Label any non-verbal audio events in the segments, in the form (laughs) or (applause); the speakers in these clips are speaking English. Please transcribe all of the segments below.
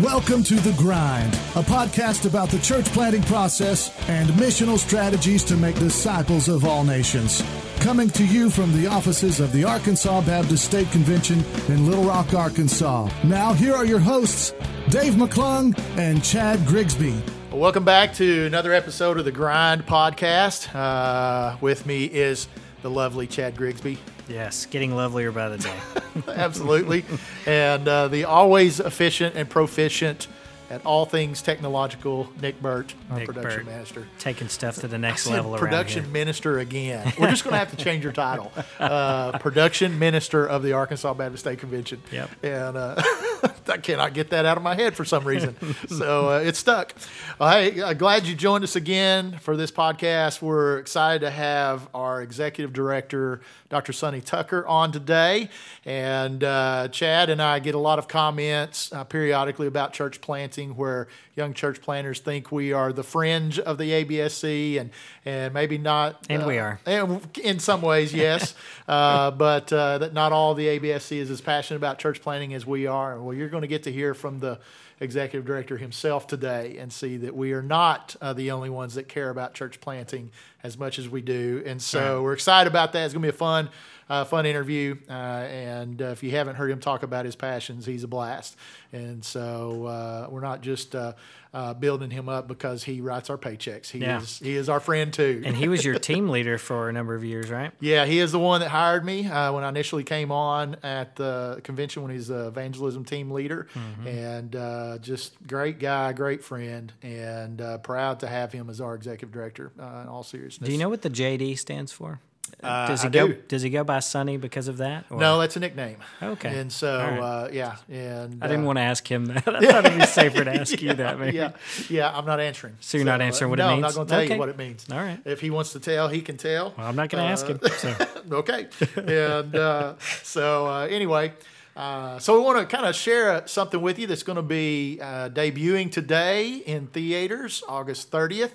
Welcome to The Grind, a podcast about the church planting process and missional strategies to make disciples of all nations. Coming to you from the offices of the Arkansas Baptist State Convention in Little Rock, Arkansas. Now, here are your hosts, Dave McClung and Chad Grigsby. Welcome back to another episode of the Grind Podcast. Uh, with me is the lovely Chad Grigsby. Yes, getting lovelier by the day. (laughs) Absolutely. and uh, the always efficient and proficient at all things technological, Nick Burt, our Nick production Burt. master. Taking stuff to the next level production minister again. (laughs) We're just going to have to change your title. (laughs) Uh, production minister of the Arkansas Baptist State Convention. Yep. And uh, (laughs) I cannot get that out of my head for some reason. so uh, it's stuck. Well, hey, uh, glad you joined us again for this podcast. We're excited to have our executive director, Dr. Sonny Tucker, on today. And uh, Chad and I get a lot of comments uh, periodically about church planting where young church planters think we are the fringe of the ABSC and, and maybe not. And we uh, are. and in some ways, yes, (laughs) uh, but uh, that not all the ABSC is as passionate about church planting as we are. Well, you're going to get to hear from the executive director himself today and see that we are not uh, the only ones that care about church planting as much as we do. And so we're excited about that. It's going to be a fun, uh, fun interview. Uh, and uh, if you haven't heard him talk about his passions, he's a blast. And so uh, we're not just uh, uh, building him up because he writes our paychecks. He Yeah. is he is our friend too. And he was your team leader for a number of years, right? (laughs) Yeah, he is the one that hired me uh, when I initially came on at the convention when he's the evangelism team leader, Mm-hmm. and uh, just great guy, great friend, and uh, proud to have him as our executive director. Uh, in all seriousness, Do you know what the JD stands for? Uh, does he I go? do. Does he go by Sonny because of that? or- No, that's a nickname. Okay. and so right. uh, yeah, and I didn't want to ask him that. (laughs) I thought it'd be safer to ask you that. Maybe. Yeah, yeah, I'm not answering. So you're not uh, answering what it means. no, I'm not going to tell Okay. you what it means. All right. If he wants to tell, he can tell. Well, I'm not going to ask him. So. (laughs) okay. And uh, so, uh, anyway, uh, so we want to kind of share something with you that's going to be uh, debuting today in theaters, August 30th.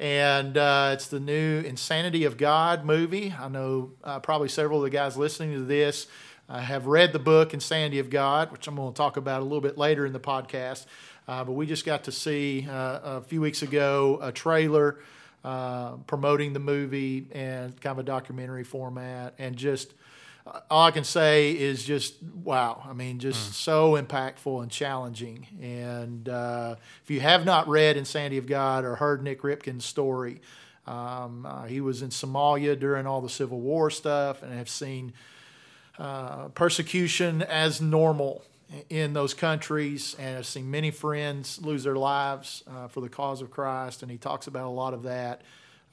And uh, it's the new Insanity of God movie. I know uh, probably several of the guys listening to this uh, have read the book Insanity of God, which I'm going to talk about a little bit later in the podcast. Uh, but we just got to see uh, a few weeks ago a trailer uh, promoting the movie and kind of a documentary format, and just uh, all I can say is just wow. I mean, just so impactful and challenging. And uh, if you have not read Insanity of God or heard Nik Ripken's story, um, uh, he was in Somalia during all the Civil War stuff, and have seen uh, persecution as normal in those countries and have seen many friends lose their lives uh, for the cause of Christ. And he talks about a lot of that,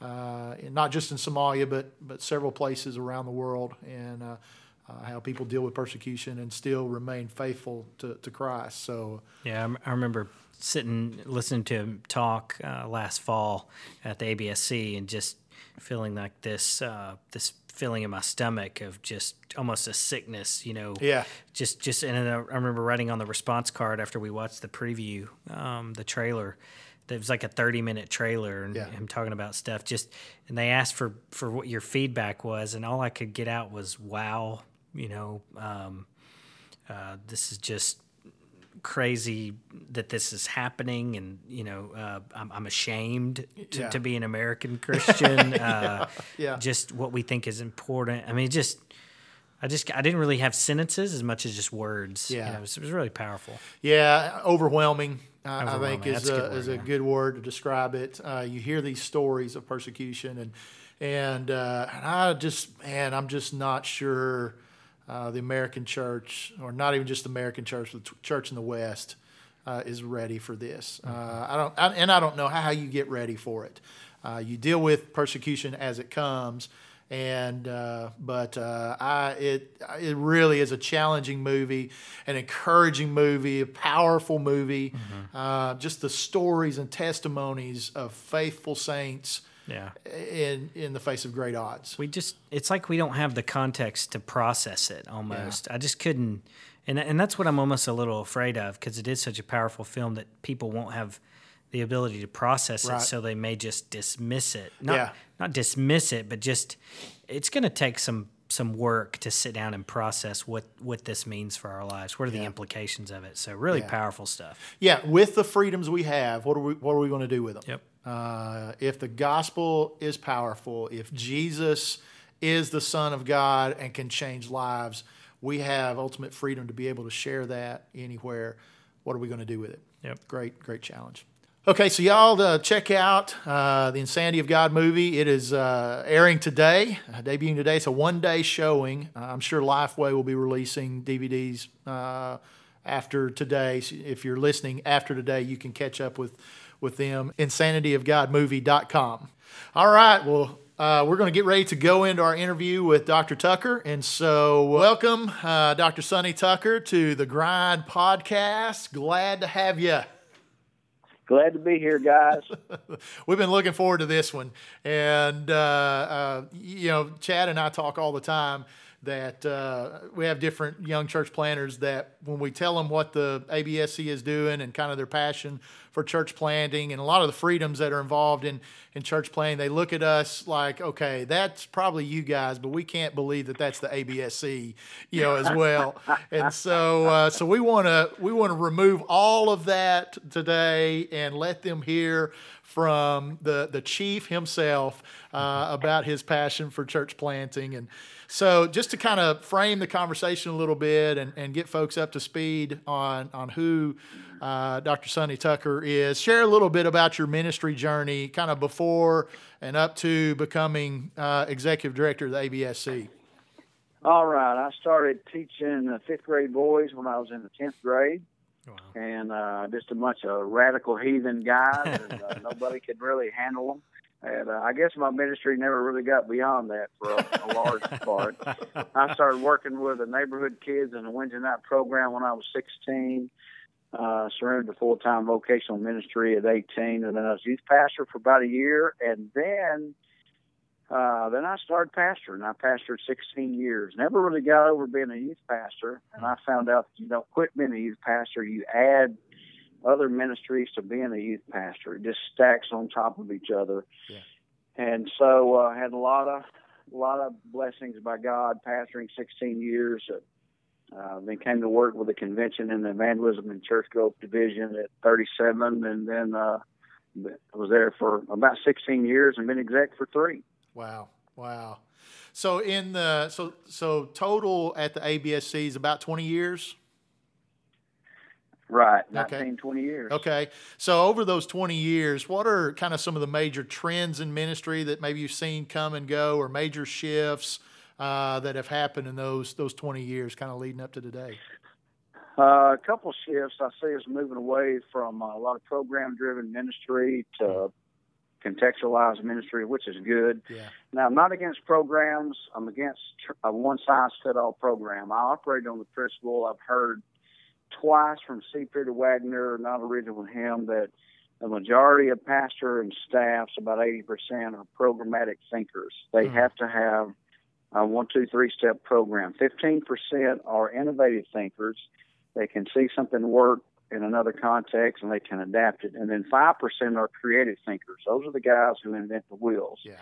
uh, not just in Somalia, but, but several places around the world, and uh, uh, how people deal with persecution and still remain faithful to, to Christ. So, Yeah, I remember sitting listening to him talk uh, last fall at the ABSC and just feeling like this uh, this feeling in my stomach of just almost a sickness, you know. Yeah. Just just and I remember writing on the response card after we watched the preview, um, the trailer. That was like a thirty minute trailer and Yeah. him talking about stuff. Just and they asked for for what your feedback was, and all I could get out was wow. You know, um, uh, this is just crazy that this is happening and you know uh, I'm, I'm ashamed to, Yeah. to be an american christian (laughs) uh, yeah. just what we think is important i mean just i just i didn't really have sentences as much as just words You Yeah. know, it, was, it was really powerful Yeah, overwhelming. I, I think is a good is word, a yeah. good word to describe it. Uh, you hear these stories of persecution, and and, uh, and I just man, I'm just not sure uh, the American church, or not even just the American church, the t- church in the West, uh, is ready for this. Mm-hmm. Uh, I don't, I, and I don't know how, how you get ready for it. Uh, you deal with persecution as it comes, and uh, but uh, I it it really is a challenging movie, an encouraging movie, a powerful movie. Uh, just the stories and testimonies of faithful saints yeah in in the face of great odds. we just it's like we don't have the context to process it almost i just couldn't and, and that's what i'm almost a little afraid of because it is such a powerful film that people won't have the ability to process Right. it so they may just dismiss it not Yeah. not dismiss it but just it's going to take some some work to sit down and process what what this means for our lives. What are the implications of it? So really Yeah. powerful stuff. Yeah, with the freedoms we have, what are we what are we going to do with them? Yep. Uh, if the gospel is powerful, if Jesus is the Son of God and can change lives, we have ultimate freedom to be able to share that anywhere. What are we going to do with it? Yep. Great, great challenge. Okay, so y'all uh, check out uh, the Insanity of God movie. It is uh, airing today, uh, debuting today. It's a one-day showing. Uh, I'm sure Lifeway will be releasing DVDs uh, after today. So if you're listening after today, you can catch up with with them. InsanityofGodMovie.com. All right, well. We're going to get ready to go into our interview with Dr. Tucker. And so, welcome, Dr. Sonny Tucker, to the Grind Podcast. Glad to have you. Glad to be here, guys. (laughs) We've been looking forward to this one. And, uh, uh, you know, Chad and I talk all the time that uh, we have different young church planters that when we tell them what the ABSC is doing and kind of their passion for church planting and a lot of the freedoms that are involved in, in church planting, they look at us like, okay, that's probably you guys, but we can't believe that that's the ABSC, you know, as well. (laughs) and so, uh, so we want to we want to remove all of that today and let them hear from the the chief himself uh, about his passion for church planting and so just to kind of frame the conversation a little bit and, and get folks up to speed on on who uh, Dr. Sonny Tucker is, share a little bit about your ministry journey, kind of before and up to becoming uh, executive director of the ABSC. All right, I started teaching uh, fifth grade boys when I was in the tenth grade, Wow. and uh, just a bunch of radical heathen guys, (laughs) and uh, nobody could really handle them. And uh, I guess my ministry never really got beyond that for a, a large (laughs) part. I started working with the neighborhood kids in the Wednesday night program when I was 16. Uh, surrendered to full time vocational ministry at 18, and then I was youth pastor for about a year, and then uh, then I started pastoring. I pastored 16 years. Never really got over being a youth pastor, and I found out that you don't quit being a youth pastor. You add other ministries to being a youth pastor. It just stacks on top of each other. Yeah. And so uh, I had a lot of a lot of blessings by God pastoring 16 years. Uh, then came to work with the convention in the evangelism and church growth division at 37, and then uh, was there for about 16 years and been exec for three. Wow, wow. So in the so so total at the ABSC is about 20 years. Right, Okay. 20 years. Okay. So over those 20 years, what are kind of some of the major trends in ministry that maybe you've seen come and go or major shifts uh, that have happened in those those 20 years kind of leading up to today? Uh, a couple shifts I see is moving away from uh, a lot of program driven ministry to contextualized ministry, which is good. Yeah. Now, I'm not against programs. I'm against a one size fit all program. I operate on the principle I've heard twice from C. Peter Wagner, not original with him, that the majority of pastor and staffs, about 80%, are programmatic thinkers. They Mhm. have to have a one, two, three step program. 15% are innovative thinkers. They can see something work in another context and they can adapt it. And then 5% are creative thinkers. Those are the guys who invent the wheels. Yeah.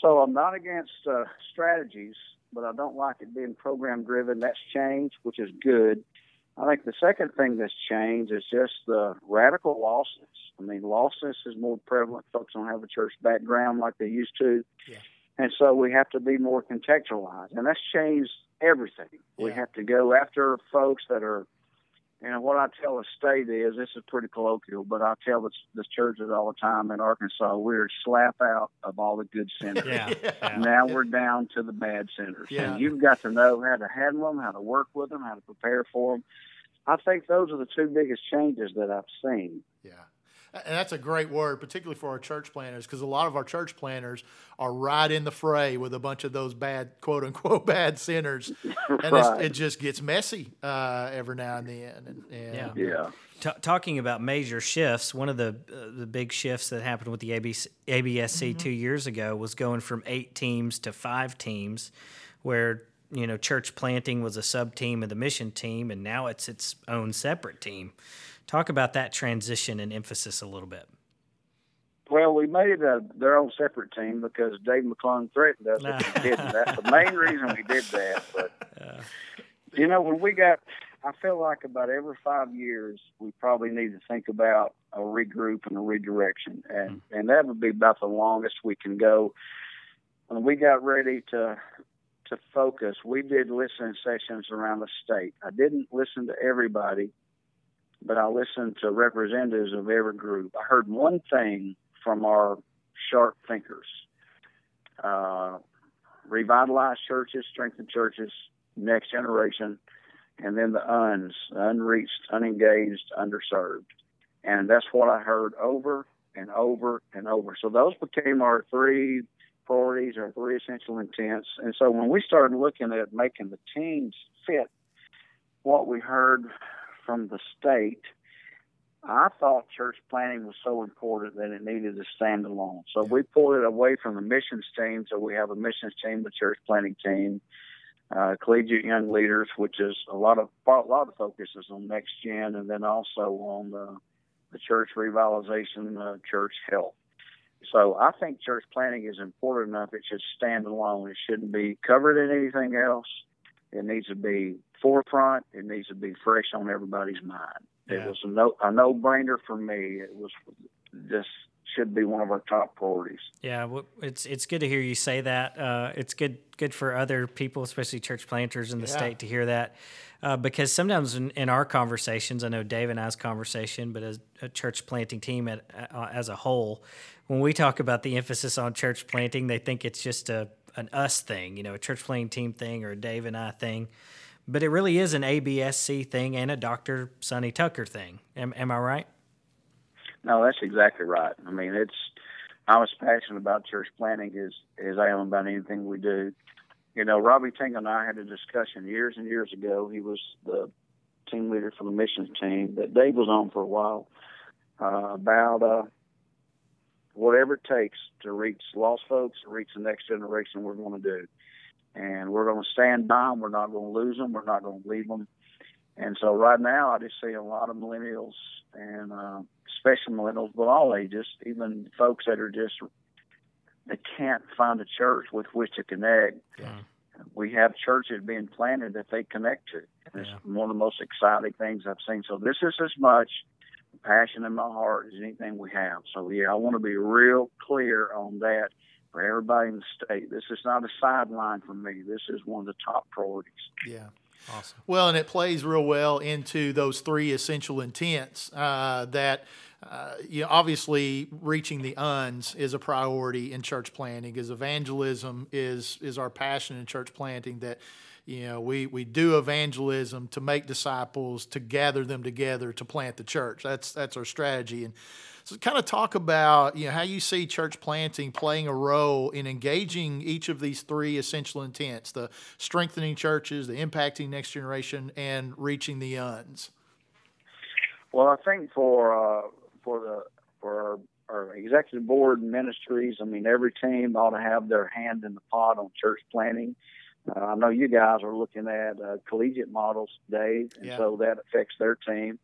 So I'm not against uh, strategies, but I don't like it being program driven. That's changed, which is good. I think the second thing that's changed is just the radical lostness. I mean, lostness is more prevalent. Folks don't have a church background like they used to. Yeah. And so we have to be more contextualized. And that's changed everything. We have to go after folks that are, you know, what I tell the state is this is pretty colloquial, but I tell the, this churches all the time in Arkansas, we're slap out of all the good centers. Yeah. (laughs) yeah. Now we're down to the bad centers. Yeah. And you've got to know how to handle them, how to work with them, how to prepare for them. I think those are the two biggest changes that I've seen. Yeah. And that's a great word, particularly for our church planners, because a lot of our church planners are right in the fray with a bunch of those bad, quote unquote, (laughs) bad sinners. (laughs) And it's, Right. it just gets messy uh, every now and then. And, and Yeah. Yeah. Ta talking about major shifts, one of the uh, the big shifts that happened with the ABC, ABSC two years ago was going from eight teams to five teams, where you know church planting was a sub team of the mission team, and now it's its own separate team. Talk about that transition and emphasis a little bit. Well, we made a, their own separate team because Dave McClung threatened us if we didn't. That's the main reason we did that. But (laughs) you know, when we got, I feel like about every five years we probably need to think about a regroup and a redirection, and mm-hmm. and that would be about the longest we can go. When we got ready to to focus, we did listening sessions around the state. I didn't listen to everybody, but I listened to representatives of every group. I heard one thing from our sharp thinkers. Uh, revitalize churches, strengthen churches, next generation, and then the uns, unreached, unengaged, underserved. And that's what I heard over and over and over. So those became our three priorities, our three essential intents. And so when we started looking at making the teams fit what we heard from the state, I thought church planting was so important that it needed to stand alone. So we pulled it away from the missions team. So we have a missions team, the church planting team, uh, collegiate young leaders, which is a lot of a lot of focus is on next gen, and then also on the, the church revitalization, uh, church health. So I think church planting is important enough; it should stand alone. It shouldn't be covered in anything else. It needs to be forefront. It needs to be fresh on everybody's mind. Yeah. It was a no a no brainer for me. It was just should be one of our top priorities. Yeah, well, it's it's good to hear you say that. Uh, it's good good for other people, especially church planters in the yeah. state, to hear that. Uh, because sometimes in, in, our conversations, I know Dave and I's conversation, but as a church planting team at, uh, as a whole, when we talk about the emphasis on church planting, they think it's just a an us thing, you know, a church planting team thing or a Dave and I thing. But it really is an ABSC thing and a Dr. Sonny Tucker thing. Am, am I right? No, that's exactly right. I mean, it's I'm as passionate about church planting as as I am about anything we do. You know, Robbie Tingle and I had a discussion years and years ago. He was the team leader for the missions team that Dave was on for a while uh, about uh, whatever it takes to reach lost folks, to reach the next generation. We're going to do, and we're going to stand by them. We're not going to lose them. We're not going to leave them. And so right now, I just see a lot of millennials and uh, especially millennials, but all ages, even folks that are just they can't find a church with which to connect. Yeah. We have churches being planted that they connect to. And yeah. It's one of the most exciting things I've seen. So this is as much passion in my heart as anything we have. So yeah, I want to be real clear on that for everybody in the state. This is not a sideline for me. This is one of the top priorities. Yeah. Awesome. Well, and it plays real well into those three essential intents uh, that. Uh, you know, obviously, reaching the uns is a priority in church planting. As evangelism is is our passion in church planting. That you know, we we do evangelism to make disciples, to gather them together, to plant the church. That's that's our strategy. And so, kind of talk about you know how you see church planting playing a role in engaging each of these three essential intents: the strengthening churches, the impacting next generation, and reaching the uns. Well, I think for uh, for the for our, our executive board and ministries, I mean, every team ought to have their hand in the pot on church planting. Uh, I know you guys are looking at uh, collegiate models, Dave, and yeah. so that affects their team.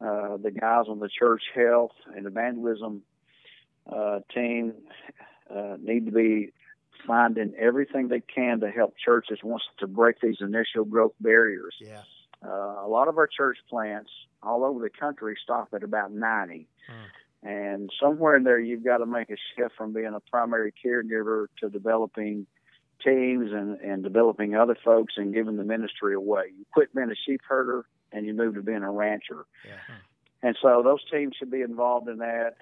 Uh, the guys on the church health and evangelism uh, team uh, need to be finding everything they can to help churches once to break these initial growth barriers. Yeah. Uh, a lot of our church plants all over the country stop at about 90. Hmm. And somewhere in there, you've got to make a shift from being a primary caregiver to developing teams and, and developing other folks and giving the ministry away. You quit being a sheep herder and you move to being a rancher. Yeah. And so those teams should be involved in that.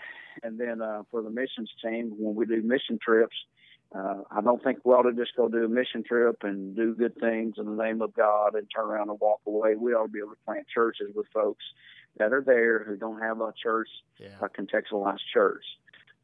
And then uh, for the missions team, when we do mission trips, uh, I don't think we ought to just go do a mission trip and do good things in the name of God and turn around and walk away. We ought to be able to plant churches with folks that are there who don't have a church, yeah. a contextualized church.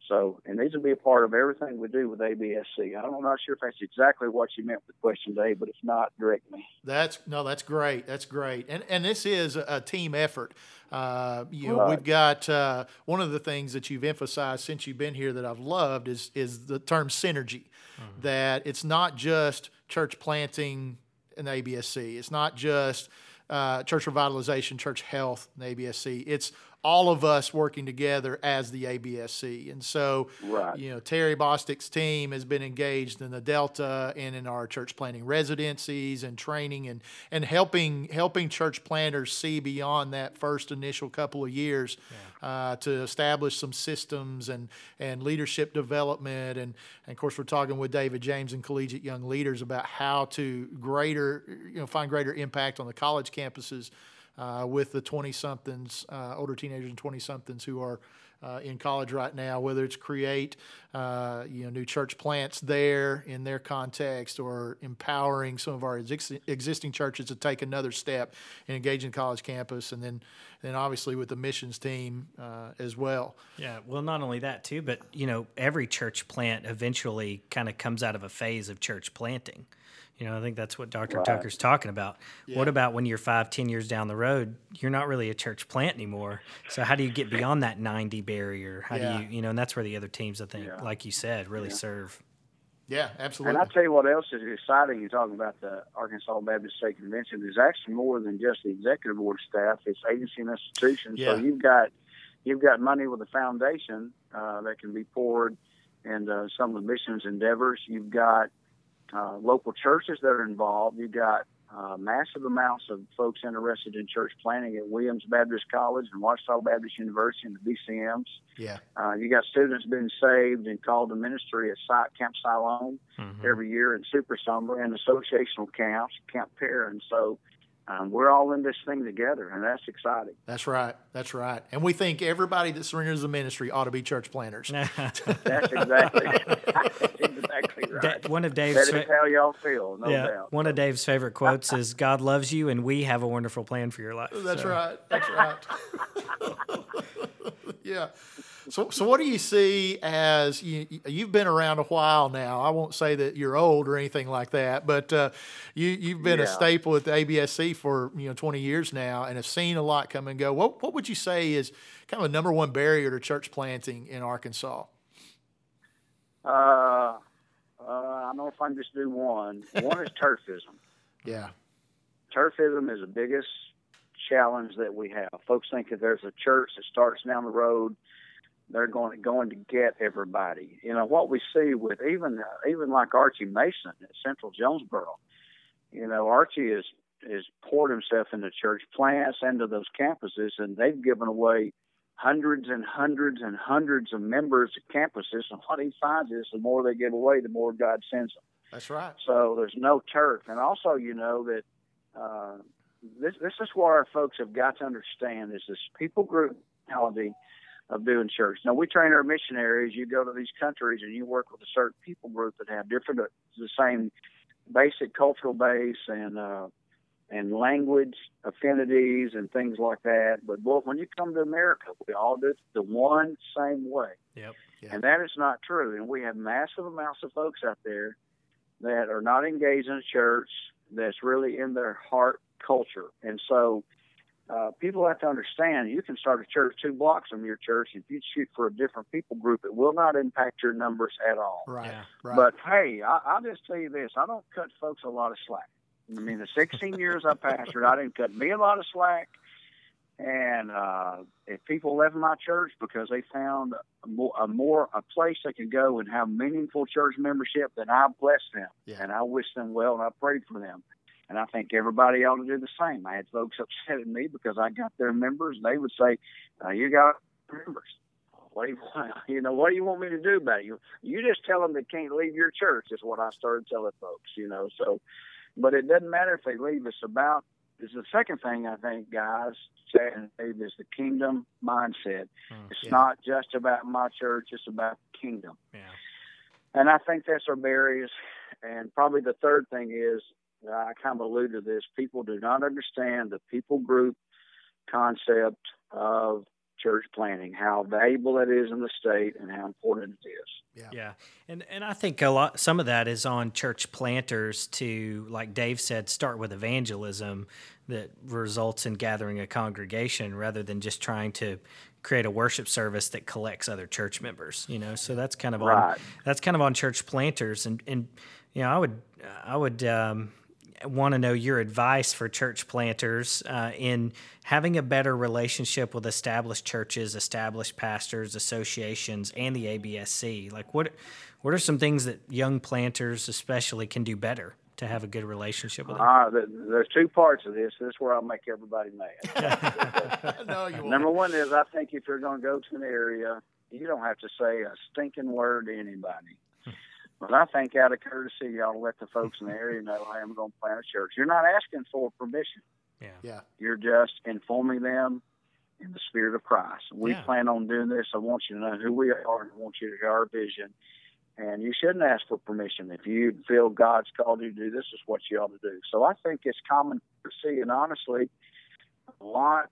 So it needs to be a part of everything we do with ABSC. I'm not sure if that's exactly what you meant with the question, Dave, but if not, direct me. That's no, that's great. That's great. And and this is a team effort. Uh, you know, right. we've got uh, one of the things that you've emphasized since you've been here that I've loved is is the term synergy. Mm-hmm. That it's not just church planting in ABSC. It's not just uh, church revitalization, church health, in ABSC. It's all of us working together as the ABSC. And so, Right. you know, Terry Bostick's team has been engaged in the Delta and in our church planting residencies and training and and helping helping church planters see beyond that first initial couple of years uh, to establish some systems and and leadership development and, and of course we're talking with David James and collegiate young leaders about how to greater you know find greater impact on the college campuses uh, with the 20 somethings, uh, older teenagers and 20 somethings who are uh, in college right now, whether it's create uh, you know new church plants there in their context or empowering some of our exi- existing churches to take another step in college campus, and then then obviously with the missions team uh, as well. Yeah, well, not only that too, but you know, every church plant eventually kind of comes out of a phase of church planting. You know, I think that's what Dr. Right. Tucker's talking about. What about when you're five, ten years down the road, you're not really a church plant anymore. So how do you get beyond that 90 barrier? How Yeah. do you, you know, and that's where the other teams, I think, Yeah. like you said, really serve. Yeah, absolutely. And absolutely. I tell you what else is exciting. You're talking about the Arkansas Baptist State Convention. There's actually more than just the executive board staff. It's agency and institutions. Yeah. So you've got you've got money with the foundation uh, that can be poured into some of the missions endeavors. You've got uh, local churches that are involved. You've got uh, massive amounts of folks interested in church planting at Williams Baptist College and Ouachita Baptist University and the BCMs. yeah, Uh, you got students being saved and called to ministry at Si- Camp Siloam Mhm. every year in Super Summer and associational camps, Camp Pear. And so um, we're all in this thing together, and that's exciting. that's right. That's right. And we think everybody that surrenders the ministry ought to be church planters. (laughs) That's exactly, that's exactly right. Da- one of Dave's That is how y'all feel, no yeah, doubt. one of Dave's favorite quotes is "God loves you, and we have a wonderful plan for your life." That's So- right. That's right. (laughs) yeah. So, so what do you see as you, you've been around a while now? I won't say that you're old or anything like that, but uh, you you've been a staple at the ABSC for you know 20 years now, and have seen a lot come and go. What what would you say is kind of a number one barrier to church planting in Arkansas? Uh, uh, I don't know if I can just do one. One is (laughs) turfism. Yeah. turfism is the biggest challenge that we have. Folks think if there's a church that starts down the road, they're going going to get everybody. You know what we see with even uh, even like Archie Mason at Central Jonesboro. You know Archie has is poured himself into church plants into those campuses, and they've given away hundreds and hundreds and hundreds of members to campuses. And what he finds is the more they give away, the more God sends them. That's right. So there's no turf. And also, you know that uh, this this is what our folks have got to understand is this people group mentality of doing church. Now we train our missionaries. You go to these countries and you work with a certain people group that have different, uh, the same basic cultural base and uh, and language affinities and things like that. But boy, when you come to America, we all do it the one same way. Yep. Yeah. And that is not true. And we have massive amounts of folks out there that are not engaged in a church that's really in their heart culture. And so uh, people have to understand you can start a church two blocks from your church. If you shoot for a different people group, it will not impact your numbers at all. Right. Yeah. Right. But hey, I, I'll just tell you this: I don't cut folks a lot of slack. I mean, the 16 years I pastored, I didn't cut me a lot of slack. And uh, if people left my church because they found a more, a more a place they could go and have meaningful church membership, then I blessed them Yeah. and I wish them well and I prayed for them. And I think everybody ought to do the same. I had folks upset at me because I got their members. They would say, uh, "You got members." What do you want? (laughs) You know, what do you want me to do about it? You, you just tell them they can't leave your church. Is what I started telling folks. You know, so, but it doesn't matter if they leave. It's about. Is the second thing I think, guys, say is the kingdom mindset. Mm, It's yeah. not just about my church. It's about the kingdom. Yeah. And I think that's our barriers. And probably the third thing is, I kind of alluded to this, people do not understand the people group concept of church planting, how valuable it is in the state and how important it is. Yeah, and and I think a lot some of that is on church planters to, like Dave said, start with evangelism that results in gathering a congregation rather than just trying to create a worship service that collects other church members. You know, so that's kind of on Right. that's kind of on church planters, and and you know I would I would. Um, want to know your advice for church planters uh, in having a better relationship with established churches, established pastors, associations, and the ABSC. Like, what what are some things that young planters, especially, can do better to have a good relationship with them? Uh, there's two parts of this. This is where I'll make everybody mad. (laughs) no, you Number one is I think if you're going to go to an area, you don't have to say a stinking word to anybody. But I think out of courtesy, you ought to let the folks in the area know, I'm going to plant a church. You're not asking for permission. Yeah. Yeah. You're just informing them in the spirit of Christ. We Yeah. plan on doing this. I want you to know who we are and I want you to hear our vision. And you shouldn't ask for permission. If you feel God's called you to do this, is what you ought to do. So I think it's common courtesy, and honestly, a lot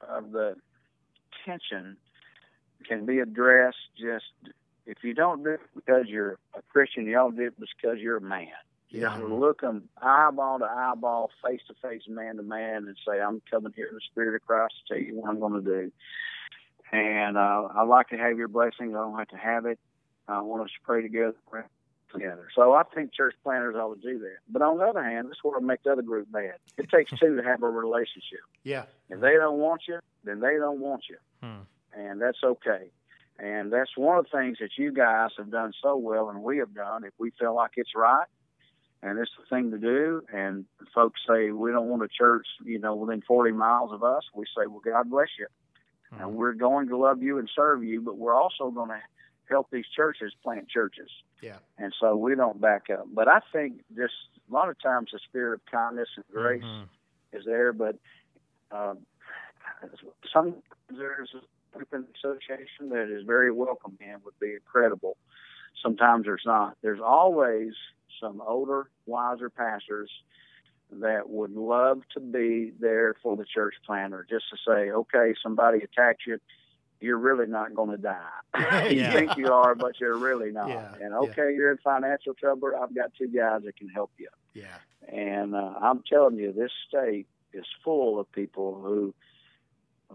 of the tension can be addressed just if you don't do it because you're a Christian, you ought to do it because you're a man. You Yeah. know, look them eyeball to eyeball, face to face, man to man, and say, "I'm coming here in the spirit of Christ to tell you what I'm going to do." And uh, I'd like to have your blessing. I don't have to have it. I want us to pray together, pray together. So I think church planners ought to do that. But on the other hand, this is where I make the other group mad. It takes two to have a relationship. Yeah. If they don't want you, then they don't want you, Hmm. and that's okay. And that's one of the things that you guys have done so well, and we have done. If we feel like it's right, and it's the thing to do, and folks say we don't want a church, you know, within 40 miles of us, we say, well, God bless you, and we're going to love you and serve you, but we're also going to help these churches plant churches. Yeah. And so we don't back up. But I think just a lot of times the spirit of kindness and grace Mhm. is there, but um, some there's group in the association that is very welcoming and would be incredible. Sometimes there's not. There's always some older, wiser pastors that would love to be there for the church planter, just to say, okay, somebody attacked you. You're really not going to die. (laughs) (laughs) you Yeah. think you are, but you're really not. Yeah, And yeah. okay, you're in financial trouble. I've got two guys that can help you. Yeah. And uh, I'm telling you, this state is full of people who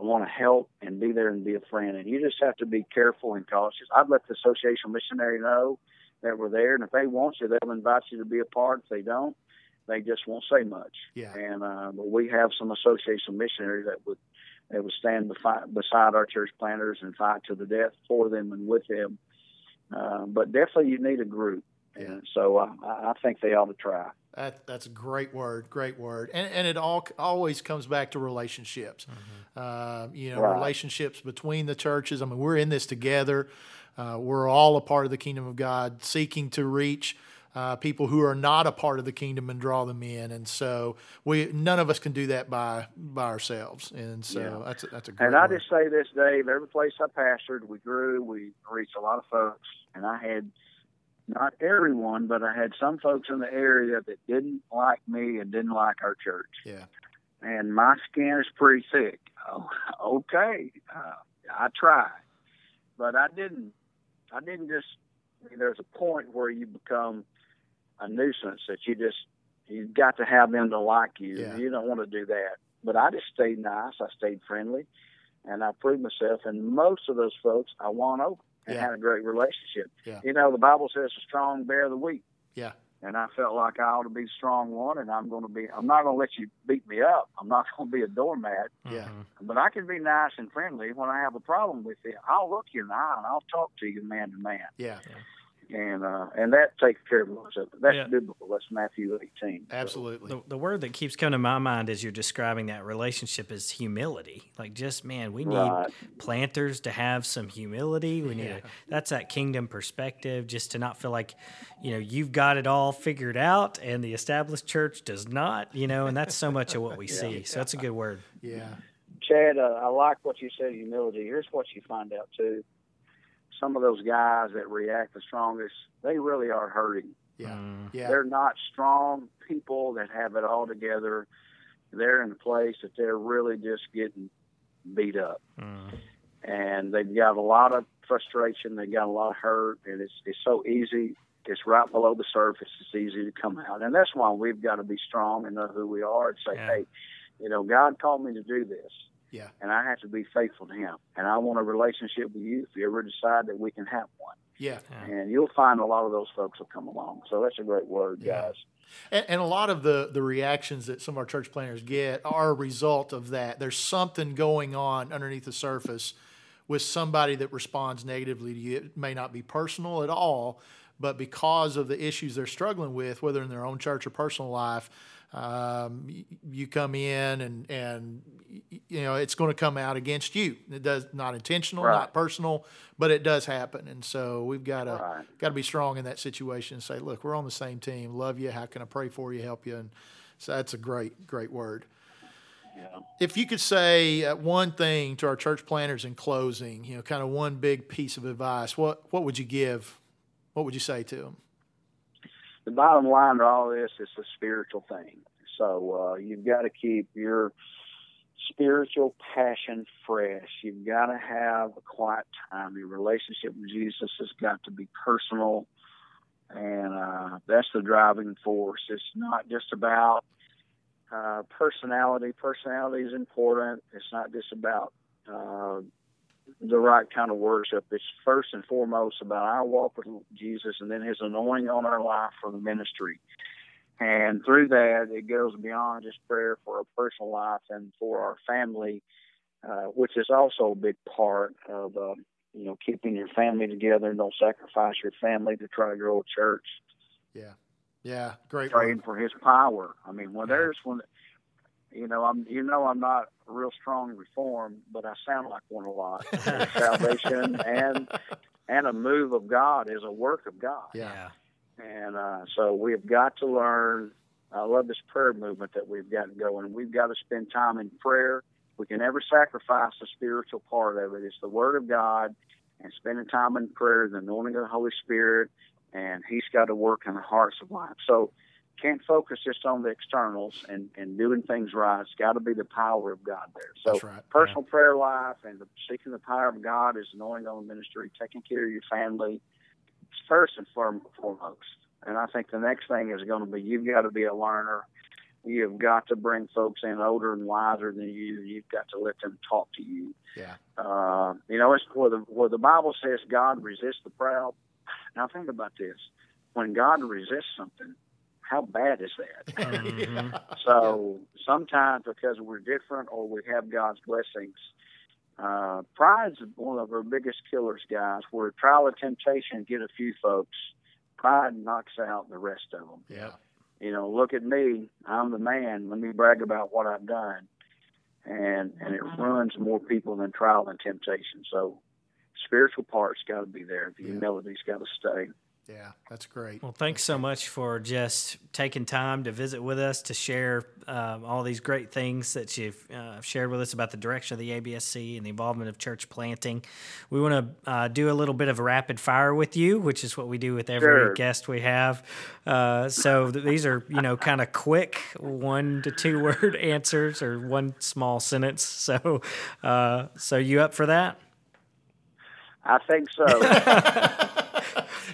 want to help and be there and be a friend. And you just have to be careful and cautious. I'd let the association missionary know that we're there, and if they want you, they'll invite you to be a part. If they don't, they just won't say much. Yeah. And uh, but we have some association missionaries that would that would stand befi- beside our church planters and fight to the death for them and with them. Uh, but definitely, you need a group. And so uh, I I think they ought to try. That, that's a great word, great word, and and it all always comes back to relationships. Uh, you know, Right. relationships between the churches. I mean, we're in this together. Uh, we're all a part of the kingdom of God, seeking to reach uh, people who are not a part of the kingdom and draw them in. And so we none of us can do that by by ourselves. And so Yeah. that's a, that's a great. And I word. just say this, Dave. Every place I pastored, we grew, we reached a lot of folks, and I had not everyone, but I had some folks in the area that didn't like me and didn't like our church. yeah, And my skin is pretty thick. Oh, okay, uh, I tried, but I didn't. I didn't just. There's a point where you become a nuisance that you just you've got to have them to like you. Yeah. You don't want to do that. But I just stayed nice. I stayed friendly, and I proved myself. And most of those folks I won over and Yeah. had a great relationship. Yeah. You know, the Bible says, "The strong bear the weak." yeah, and I felt like I ought to be the strong one, and I'm going to be. I'm not going to let you beat me up. I'm not (laughs) going to be a doormat, yeah, mm-hmm. but I can be nice and friendly. When I have a problem with you, I'll look you in the eye and I'll talk to you man to man, yeah. And uh, and that takes care of most of it. That's Yeah. biblical. That's Matthew 18. So, Absolutely. The, the word that keeps coming to my mind as you're describing that relationship is humility. Like, just man, we need Right. planters to have some humility. We need a, that's that kingdom perspective, just to not feel like, you know, you've got it all figured out and the established church does not, you know, and that's so much of what we (laughs) see. So that's a good word. yeah, Chad, uh, I like what you said. Humility. Here's what you find out too. Some of those guys that react the strongest, they really are hurting. yeah, Mm. yeah, They're not strong people that have it all together. They're in a place that they're really just getting beat up. Mm. And they've got a lot of frustration. They've got a lot of hurt. And it's, it's so easy. It's right below the surface. It's easy to come out. And that's why we've got to be strong and know who we are and say, Yeah. hey, you know, God called me to do this. Yeah. And I have to be faithful to Him. And I want a relationship with you if you ever decide that we can have one. yeah. And you'll find a lot of those folks will come along. So that's a great word, Yeah. guys. And, and, a lot of the, the reactions that some of our church planners get are a result of that. There's something going on underneath the surface with somebody that responds negatively to you. It may not be personal at all, but because of the issues they're struggling with, whether in their own church or personal life, um, you come in and and you know it's going to come out against you. It does not intentional, right. not personal, but it does happen. And so we've got to right. got to be strong in that situation and say, look, we're on the same team. Love you. How can I pray for you? Help you? And so that's a great great word. Yeah. If you could say uh, one thing to our church planners in closing, you know, kind of one big piece of advice, what what would you give? What would you say to them? The bottom line to all this is a spiritual thing. So uh, you've got to keep your spiritual passion fresh. You've got to have a quiet time. Your relationship with Jesus has got to be personal, and uh, that's the driving force. It's not just about uh, personality. Personality is important. It's not just about uh, the right kind of worship. It's first and foremost about our walk with Jesus and then his anointing on our life for the ministry. And through that, it goes beyond just prayer for our personal life and for our family, uh, which is also a big part of, uh, you know, keeping your family together and don't sacrifice your family to try to grow a church. Yeah. Yeah. Great. Praying for his power. I mean, when yeah. there's, when, you know, I'm you know I'm not real strong reformed, but I sound like one a lot. (laughs) Salvation and and a move of God is a work of God. Yeah. And uh, so we've got to learn. I love this prayer movement that we've got going. We've got to spend time in prayer. We can never sacrifice the spiritual part of it. It's the Word of God and spending time in prayer, the anointing of the Holy Spirit, and He's got to work in the hearts of life. So can't focus just on the externals and, and doing things right. It's got to be the power of God there. So right. personal yeah. prayer life and the, seeking the power of God is knowing on the ministry, taking care of your family, first and foremost. And I think the next thing is going to be you've got to be a learner. You've got to bring folks in older and wiser than you. You've got to let them talk to you. Yeah. Uh, you know, it's where the where the Bible says God resists the proud. Now think about this: when God resists something, how bad is that? (laughs) Mm-hmm. (laughs) so sometimes because we're different or we have God's blessings, uh, pride's one of our biggest killers, guys. Where trial and temptation get a few folks, pride knocks out the rest of them. Yeah. You know, look at me. I'm the man. Let me brag about what I've done, and and it runs more people than trial and temptation. So, spiritual part's got to be there. The yeah. humility's got to stay. Yeah, that's great. Well, thanks so much for just taking time to visit with us to share um, all these great things that you've uh, shared with us about the direction of the ABSC and the involvement of church planting. We want to uh, do a little bit of a rapid fire with you, which is what we do with every sure. guest we have. Uh, so these are, you know, kind of quick one to two (laughs) word answers or one small sentence. So, uh, so you up for that? I think so. (laughs)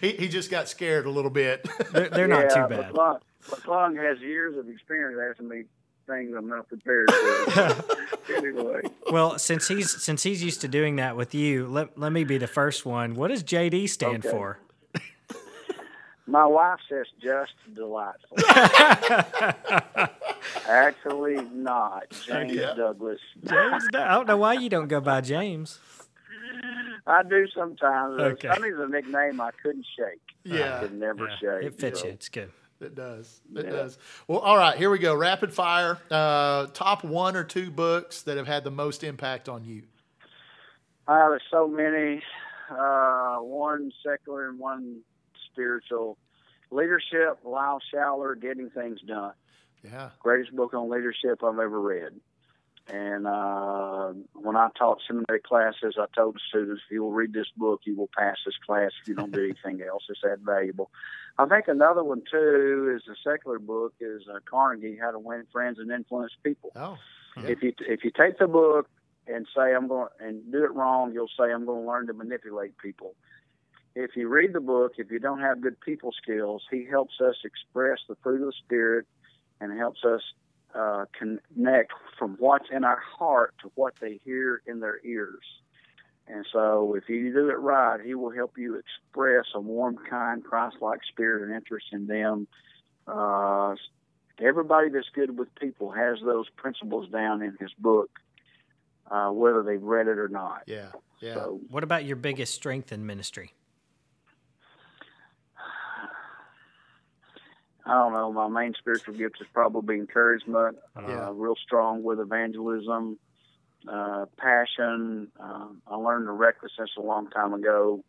he, he just got scared a little bit. (laughs) They're, they're not too bad. McClung, McClung has years of experience asking me things I'm not prepared for. (laughs) anyway. Well, since he's since he's used to doing that with you, let let me be the first one. What does JD stand okay. for? (laughs) My wife says just delightful. Actually, not James yeah. Douglas. James, I don't know why you don't go by James. I do sometimes. Okay. Sonny's a nickname I couldn't shake. Yeah. I could never yeah. shake. It fits you. It's good. It does. It yeah. does. Well, all right, here we go. Rapid fire. Uh, top one or two books that have had the most impact on you. Uh, there's so many. Uh, one secular and one spiritual. Leadership, Lyle Schaller, Getting Things Done. Yeah. Greatest book on leadership I've ever read. And uh, when I taught seminary classes, I told the students, if you will read this book, you will pass this class. If you don't do anything else, it's that valuable. I think another one too is a secular book is uh, Carnegie, How to Win Friends and Influence People. Oh, yeah. if you if you take the book and say I'm going and do it wrong, you'll say I'm going to learn to manipulate people. If you read the book, if you don't have good people skills, he helps us express the fruit of the spirit and helps us uh, connect from what's in our heart to what they hear in their ears. And so, if you do it right, He will help you express a warm, kind, Christ-like spirit and interest in them. Uh, everybody that's good with people has those principles down in his book, uh, whether they've read it or not. Yeah, yeah. So, What about your biggest strength in ministry? I don't know. My main spiritual gift is probably encouragement. Yeah. Uh, real strong with evangelism, uh, passion. Um, I learned the recklessness a long time ago,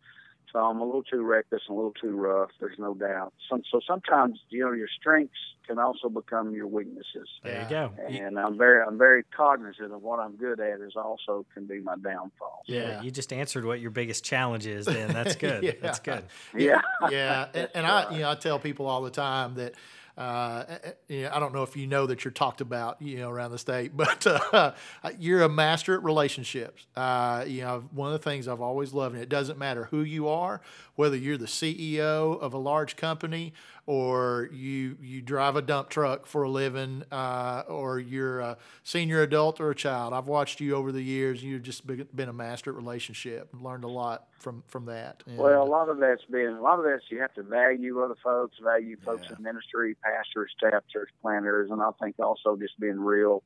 so I'm a little too reckless and a little too rough. There's no doubt. Some, so sometimes you know your strengths can also become your weaknesses. There you go. You- And I'm very, I'm very cognizant of what I'm good at is also can be my downfall. Yeah. You just answered what your biggest challenge is. Then that's (laughs) good. Yeah. That's good. (laughs) Yeah. yeah, and, and I, you know, I tell people all the time that, uh, you know, I don't know if you know that you're talked about, you know, around the state, (laughs) but uh, you're a master at relationships. Uh, you know, one of the things I've always loved, and it doesn't matter who you are, whether you're the CEO of a large company or you you drive a dump truck for a living, uh, or you're a senior adult or a child. I've watched you over the years. And you've just been a master at relationship and learned a lot from from that. And, Well, a lot of that's been a lot of that's you have to value other folks, value folks in ministry, pastors, staff, church planters, and I think also just being real.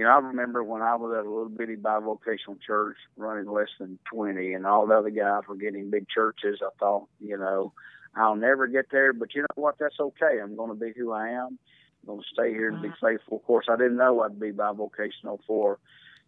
You know, I remember when I was at a little bitty bivocational church running less than twenty, and all the other guys were getting big churches. I thought, you know, I'll never get there, but you know what? That's okay. I'm going to be who I am. I'm going to stay here and be mm-hmm. faithful. Of course, I didn't know I'd be bivocational for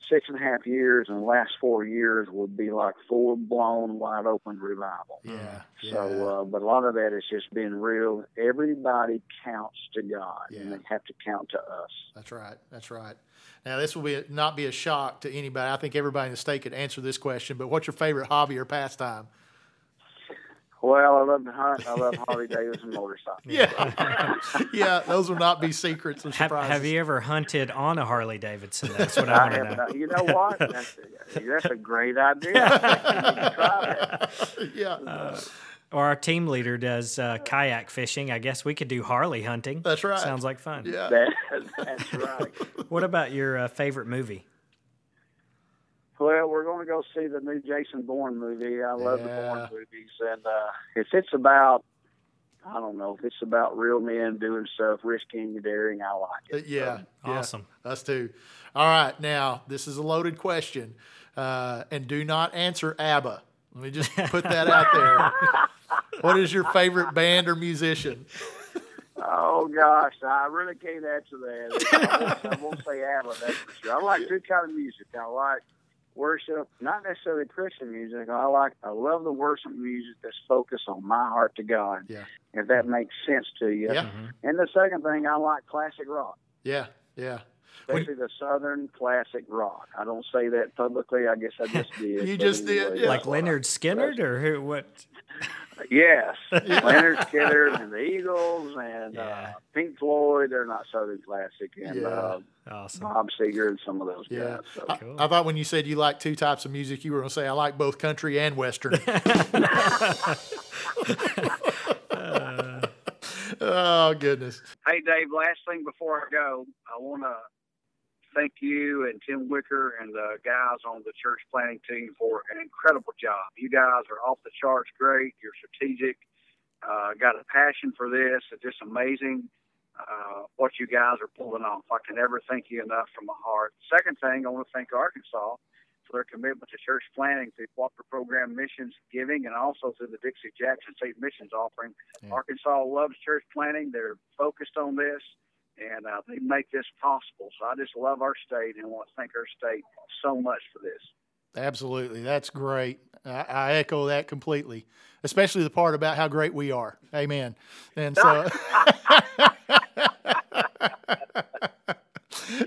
six and a half years, and the last four years would be like full blown, wide open revival. yeah, yeah. So, uh, but a lot of that is just being real. Everybody counts to God, and they have to count to us. That's right. That's right. Now, this will be not be a shock to anybody. I think everybody in the state could answer this question. But what's your favorite hobby or pastime? Well, I love to hunt. I love Harley (laughs) Davidson motorcycles. Yeah, (laughs) yeah. Those will not be secrets or Have, surprises. have you ever hunted on a Harley Davidson? That's what I I want to have, know. not- you know what? That's, that's a great idea. I think you try that. yeah, Or our team leader does uh, kayak fishing. I guess we could do Harley hunting. That's right. Sounds like fun. yeah. that. That's right. (laughs) What about your uh, favorite movie? Well, we're going to go see the new Jason Bourne movie. I love the Bourne movies, and uh, if it's about, I don't know, if it's about real men doing stuff, risking and daring, I like Uh, it. yeah, yeah. Awesome. Us too. All right, now this is a loaded question, uh, and do not answer ABBA. Let me just put that out there. (laughs) what is your favorite band or musician? Oh gosh, I really can't answer that. I won't, I won't say ABBA, that's for sure. I like good kind of music. I like worship, not necessarily Christian music. I like, I love the worship music that's focused on my heart to God. Yeah. If that makes sense to you. Yeah, mm-hmm. And the second thing, I like classic rock. yeah, yeah. especially the Southern classic rock. I don't say that publicly. I guess I just (laughs) did. You but just did, yeah. Like Lynyrd Skynyrd or who? What? (laughs) Yes, Lynyrd Skynyrd and the Eagles and uh, Pink Floyd. They're not Southern classic, and Yeah. uh, Awesome. Bob Seger and some of those Yeah. guys. So. I, I thought when you said you like two types of music, you were going to say I like both country and western. (laughs) oh goodness. Hey, Dave, last thing before I go, I want to thank you and Tim Wicker and the guys on the church planting team for an incredible job. You guys are off the charts great. You're strategic, uh, got a passion for this. It's just amazing uh, what you guys are pulling off. I can never thank you enough from my heart. Second thing, I want to thank Arkansas for their commitment to church planting through Walker Program Missions Giving and also through the Dixie Jackson State Missions Offering. Arkansas loves church planting. They're focused on this, and uh, they make this possible. So I just love our state and want to thank our state so much for this. Absolutely. That's great. I, I echo that completely, especially the part about how great we are. Amen. And so. (laughs) (laughs)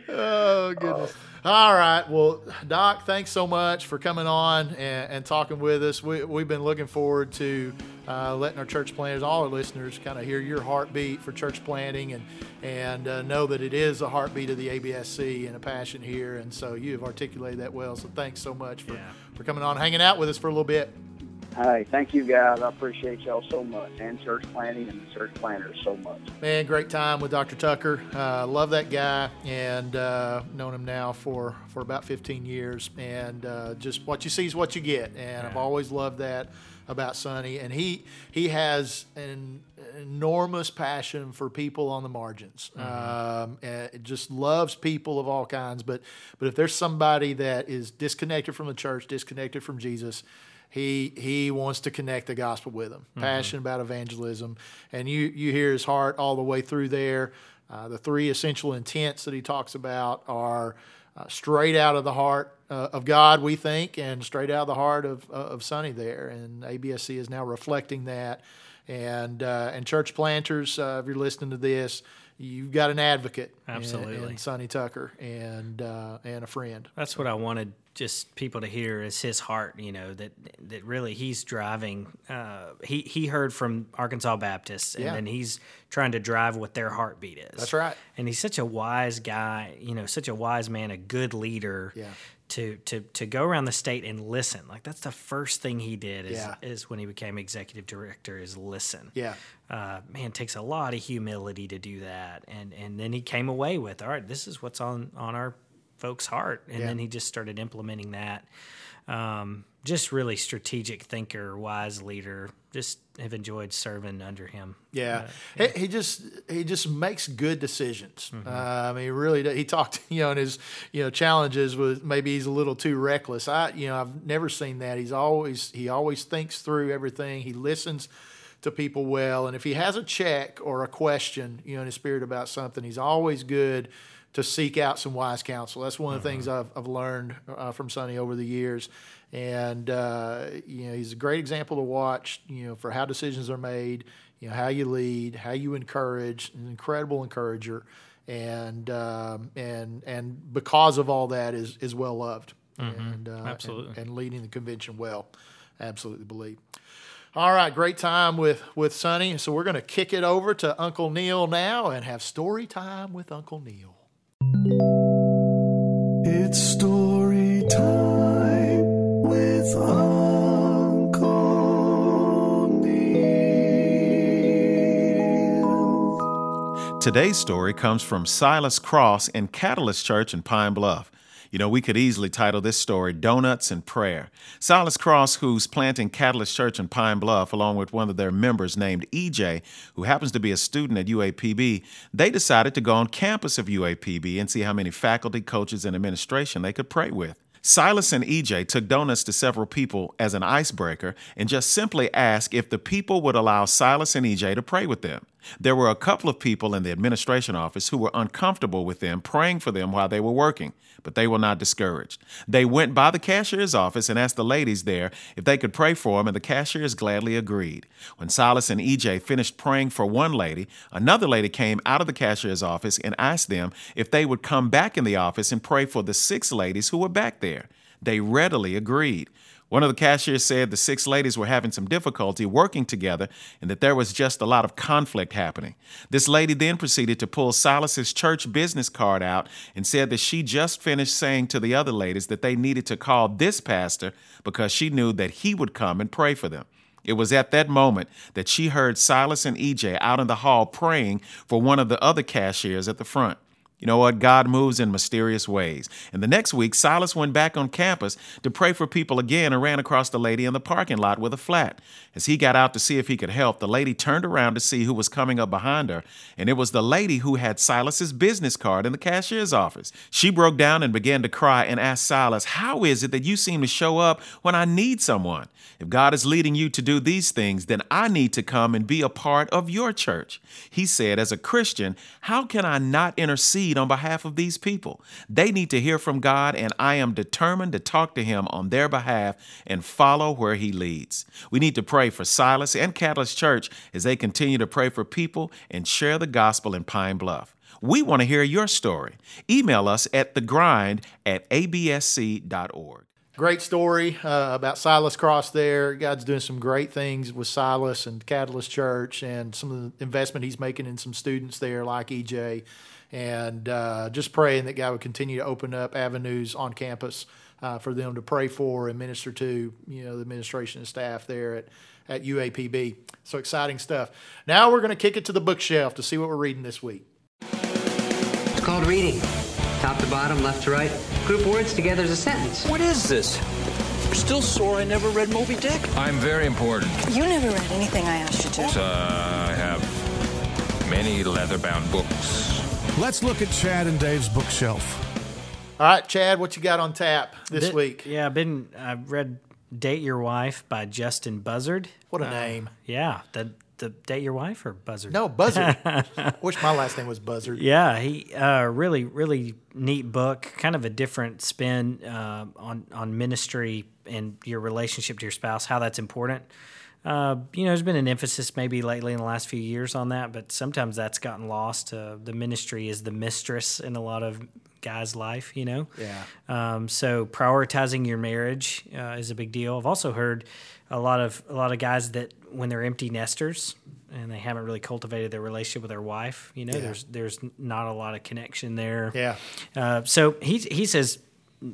oh, goodness. All right. Well, Doc, thanks so much for coming on and, and talking with us. We, we've been looking forward to uh, letting our church planters, all our listeners, kind of hear your heartbeat for church planting and, and uh, know that it is a heartbeat of the ABSC and a passion here. And so you have articulated that well. So thanks so much for, Yeah. for coming on, hanging out with us for a little bit. Hey, thank you guys. I appreciate y'all so much, and church planting and the church planters so much. Man, great time with Dr. Tucker. Uh, love that guy, and uh, known him now for, for about 15 years. And uh, just what you see is what you get. And I've always loved that about Sonny. And he he has an enormous passion for people on the margins. Um, and it just loves people of all kinds. But but if there's somebody that is disconnected from the church, disconnected from Jesus, he he wants to connect the gospel with them. Passionate about evangelism, and you you hear his heart all the way through there. Uh, the three essential intents that he talks about are uh, straight out of the heart uh, of God, we think, and straight out of the heart of, uh, of Sonny there. And ABSC is now reflecting that. And uh, and church planters, uh, if you're listening to this, you've got an advocate, Absolutely. in Sonny Tucker, and uh, and a friend. That's what I wanted just people to hear is his heart, you know, that that really he's driving uh, he he heard from Arkansas Baptists and Yeah. then he's trying to drive what their heartbeat is. That's right. And he's such a wise guy, you know, such a wise man, a good leader. Yeah. To, to, to go around the state and listen like that's the first thing he did is, Yeah. is when he became executive director is listen Yeah. uh, man it takes a lot of humility to do that and and then he came away with all right this is what's on on our folks heart and Yeah. then he just started implementing that um, just really strategic thinker wise leader just have enjoyed serving under him Yeah, He, he just he just makes good decisions. Uh, I mean, he really does. he talked, (laughs) you know, in his you know challenges with maybe he's a little too reckless. I you know I've never seen that. He's always he always thinks through everything. He listens to people well, and if he has a check or a question, you know, in his spirit about something, he's always good to seek out some wise counsel. That's one of the things I've, I've learned uh, from Sonny over the years. And, uh, you know, he's a great example to watch, you know, for how decisions are made, you know, how you lead, how you encourage, an incredible encourager. And, um, and, and because of all that is, is well loved and, uh, and- Absolutely. and leading the convention well. Absolutely believe. All right, great time with with Sonny. So we're going to kick it over to Uncle Neil now and have story time with Uncle Neil. Today's story comes from Silas Cross in Catalyst Church in Pine Bluff. You know, we could easily title this story Donuts and Prayer. Silas Cross, who's planting Catalyst Church in Pine Bluff, along with one of their members named EJ, who happens to be a student at UAPB, they decided to go on campus of UAPB and see how many faculty, coaches, and administration they could pray with. Silas and EJ took donuts to several people as an icebreaker and just simply asked if the people would allow Silas and EJ to pray with them. There were a couple of people in the administration office who were uncomfortable with them praying for them while they were working, but they were not discouraged. They went by the cashier's office and asked the ladies there if they could pray for them, and the cashiers gladly agreed. When Silas and EJ finished praying for one lady, another lady came out of the cashier's office and asked them if they would come back in the office and pray for the six ladies who were back there. They readily agreed. One of the cashiers said the six ladies were having some difficulty working together and that there was just a lot of conflict happening. This lady then proceeded to pull Silas's church business card out and said that she just finished saying to the other ladies that they needed to call this pastor because she knew that he would come and pray for them. It was at that moment that she heard Silas and EJ out in the hall praying for one of the other cashiers at the front. You know what? God moves in mysterious ways. And the next week, Silas went back on campus to pray for people again and ran across the lady in the parking lot with a flat. As he got out to see if he could help, the lady turned around to see who was coming up behind her, and it was the lady who had Silas's business card in the cashier's office. She broke down and began to cry and asked Silas, How is it that you seem to show up when I need someone? If God is leading you to do these things, then I need to come and be a part of your church. He said, As a Christian, how can I not intercede on behalf of these people? They need to hear from God, and I am determined to talk to Him on their behalf and follow where He leads. We need to pray for Silas and Catalyst Church as they continue to pray for people and share the gospel in Pine Bluff. We want to hear your story. Email us at thegrind at absc.org. Great story uh, about Silas Cross there. God's doing some great things with Silas and Catalyst Church and some of the investment he's making in some students there like EJ. And uh, just praying that God would continue to open up avenues on campus uh, for them to pray for and minister to, you know, the administration and staff there at, at UAPB. So exciting stuff. Now we're going to kick it to the bookshelf to see what we're reading this week. It's called reading. Top to bottom, left to right. Group words together as a sentence. What is this? I'm still sore I never read Moby Dick. I'm very important. You never read anything I asked you to. Uh, I have many leather bound books. Let's look at Chad and Dave's bookshelf. All right, Chad, what you got on tap this Bit- week? Yeah, I've been. I've read "Date Your Wife" by Justin Buzzard. What a name. Yeah, the the "Date Your Wife" or Buzzard. No, Buzzard. (laughs) Wish my last name was Buzzard. Yeah, he uh, really really neat book. Kind of a different spin uh, on on ministry and your relationship to your spouse, how that's important. Uh, you know, there's been an emphasis maybe lately in the last few years on that, but sometimes that's gotten lost. Uh, the ministry is the mistress in a lot of guys' life, you know. Yeah. Um, so prioritizing your marriage uh, is a big deal. I've also heard a lot of a lot of guys that when they're empty nesters and they haven't really cultivated their relationship with their wife, you know, Yeah. there's there's not a lot of connection there. Yeah. Uh, so he he says,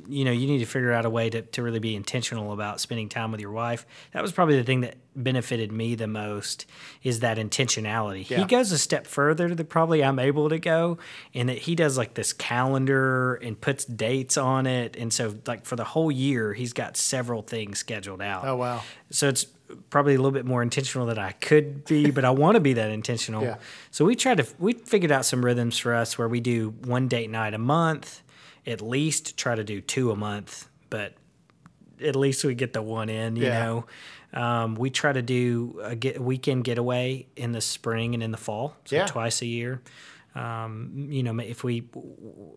you know, you need to figure out a way to, to really be intentional about spending time with your wife. That was probably the thing that benefited me the most is that intentionality. Yeah. He goes a step further than probably I'm able to go, in that he does like this calendar and puts dates on it, and so like for the whole year, he's got several things scheduled out. Oh, wow. So it's probably a little bit more intentional than I could be, (laughs) but I want to be that intentional. Yeah. So we tried to we figured out some rhythms for us where we do one date night a month, at least try to do two a month, but at least we get the one in, you Yeah. know. Um, we try to do a get, weekend getaway in the spring and in the fall, so Yeah. twice a year. Um, you know, if we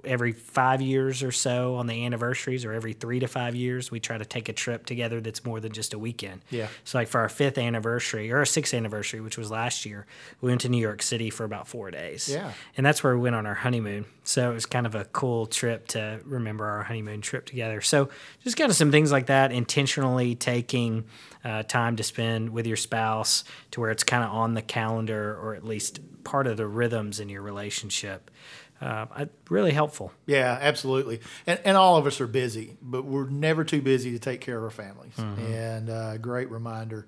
every five years or so on the anniversaries, or every three to five years, we try to take a trip together that's more than just a weekend. Yeah. So, like for our fifth anniversary or our sixth anniversary, which was last year, we went to New York City for about four days. Yeah. And that's where we went on our honeymoon. So it was kind of a cool trip to remember our honeymoon trip together. So just kind of some things like that, intentionally taking uh, time to spend with your spouse to where it's kind of on the calendar or at least part of the rhythms in your relationship. Uh, really helpful. Yeah, absolutely. And, and all of us are busy, but we're never too busy to take care of our families. And uh, great reminder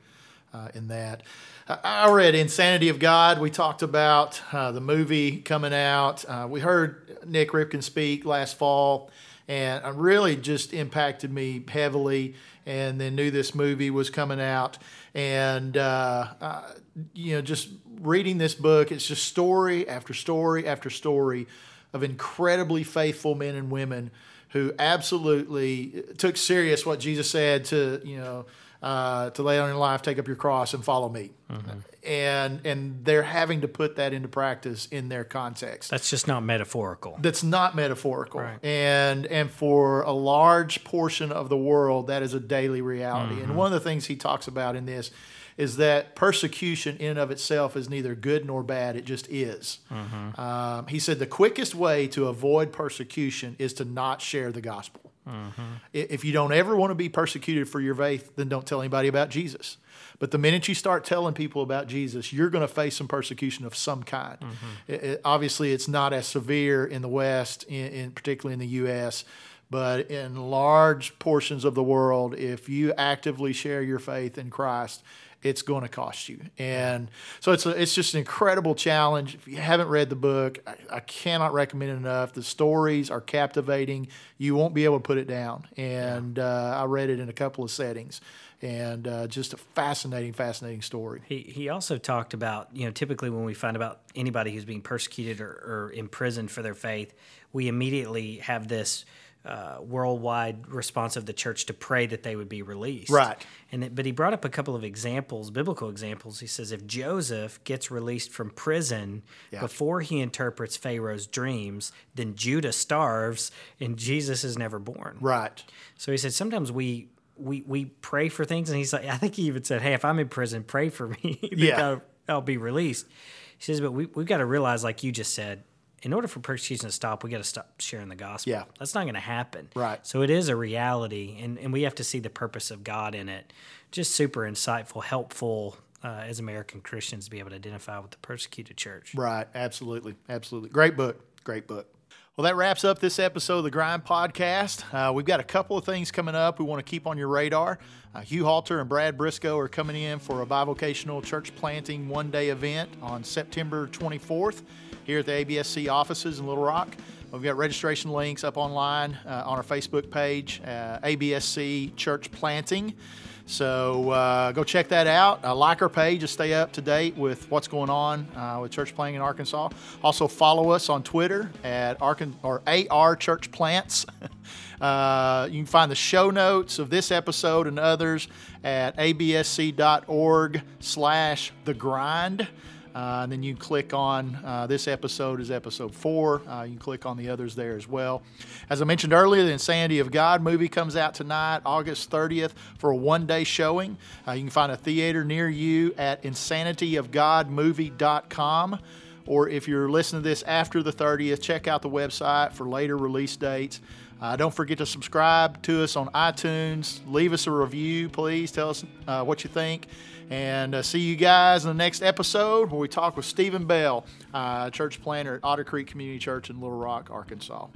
uh, in that. I read Insanity of God. We talked about uh, the movie coming out. Uh, we heard Nik Ripken speak last fall, and it really just impacted me heavily. And then knew this movie was coming out, and uh, uh, you know, just reading this book, it's just story after story after story of incredibly faithful men and women who absolutely took serious what Jesus said to you know uh, to lay down your life, take up your cross, and follow me. And and they're having to put that into practice in their context. That's just not metaphorical. That's not metaphorical, Right. and and for a large portion of the world, that is a daily reality. Mm-hmm. And one of the things he talks about in this is that persecution in and of itself is neither good nor bad; it just is. Mm-hmm. Um, he said the quickest way to avoid persecution is to not share the gospel. Mm-hmm. If you don't ever want to be persecuted for your faith, then don't tell anybody about Jesus. But the minute you start telling people about Jesus, you're going to face some persecution of some kind. It- it- obviously, it's not as severe in the West, in, in particularly in the U.S. But in large portions of the world, if you actively share your faith in Christ, it's going to cost you. And so it's a, it's just an incredible challenge. If you haven't read the book, I, I cannot recommend it enough. The stories are captivating. You won't be able to put it down. And uh, I read it in a couple of settings, and uh, just a fascinating, fascinating story. He, he also talked about, you know, typically when we find about anybody who's being persecuted or, or imprisoned for their faith, we immediately have this uh, worldwide response of the church to pray that they would be released. Right. And it, but he brought up a couple of examples, biblical examples. He says if Joseph gets released from prison Yeah. before he interprets Pharaoh's dreams, then Judah starves and Jesus is never born. Right. So he said sometimes we we we pray for things, and he's like, I think he even said, "Hey, if I'm in prison, pray for me (laughs) Yeah. I'll, I'll be released." He says, but we we've got to realize, like you just said, in order for persecution to stop, we got to stop sharing the gospel. Yeah. that's not going to happen. Right. So it is a reality, and and we have to see the purpose of God in it. Just super insightful, helpful. Uh, as American Christians, to be able to identify with the persecuted church. Right. Absolutely. Absolutely. Great book. Great book. Well, that wraps up this episode of the Grind Podcast. Uh, we've got a couple of things coming up we want to keep on your radar. Uh, Hugh Halter and Brad Brisco are coming in for a bivocational church planting one day event on September 24th here at the ABSC offices in Little Rock. We've got registration links up online uh, on our Facebook page, uh, ABSC Church Planting. So uh, go check that out. Uh, like our page to stay up to date with what's going on uh, with church planting in Arkansas. Also follow us on Twitter at Arkan- or AR Church Plants. (laughs) Uh, you can find the show notes of this episode and others at absc.org slash the grind. Uh, and then you click on uh, this episode is episode four. Uh, you can click on the others there as well. As I mentioned earlier, the Insanity of God movie comes out tonight, August 30th, for a one day showing. Uh, you can find a theater near you at insanityofgodmovie.com. Or if you're listening to this after the 30th, check out the website for later release dates. Uh, don't forget to subscribe to us on iTunes. Leave us a review, please. Tell us uh, what you think. And uh, see you guys in the next episode where we talk with Stephen Bell, uh, church planter at Otter Creek Community Church in Little Rock, Arkansas.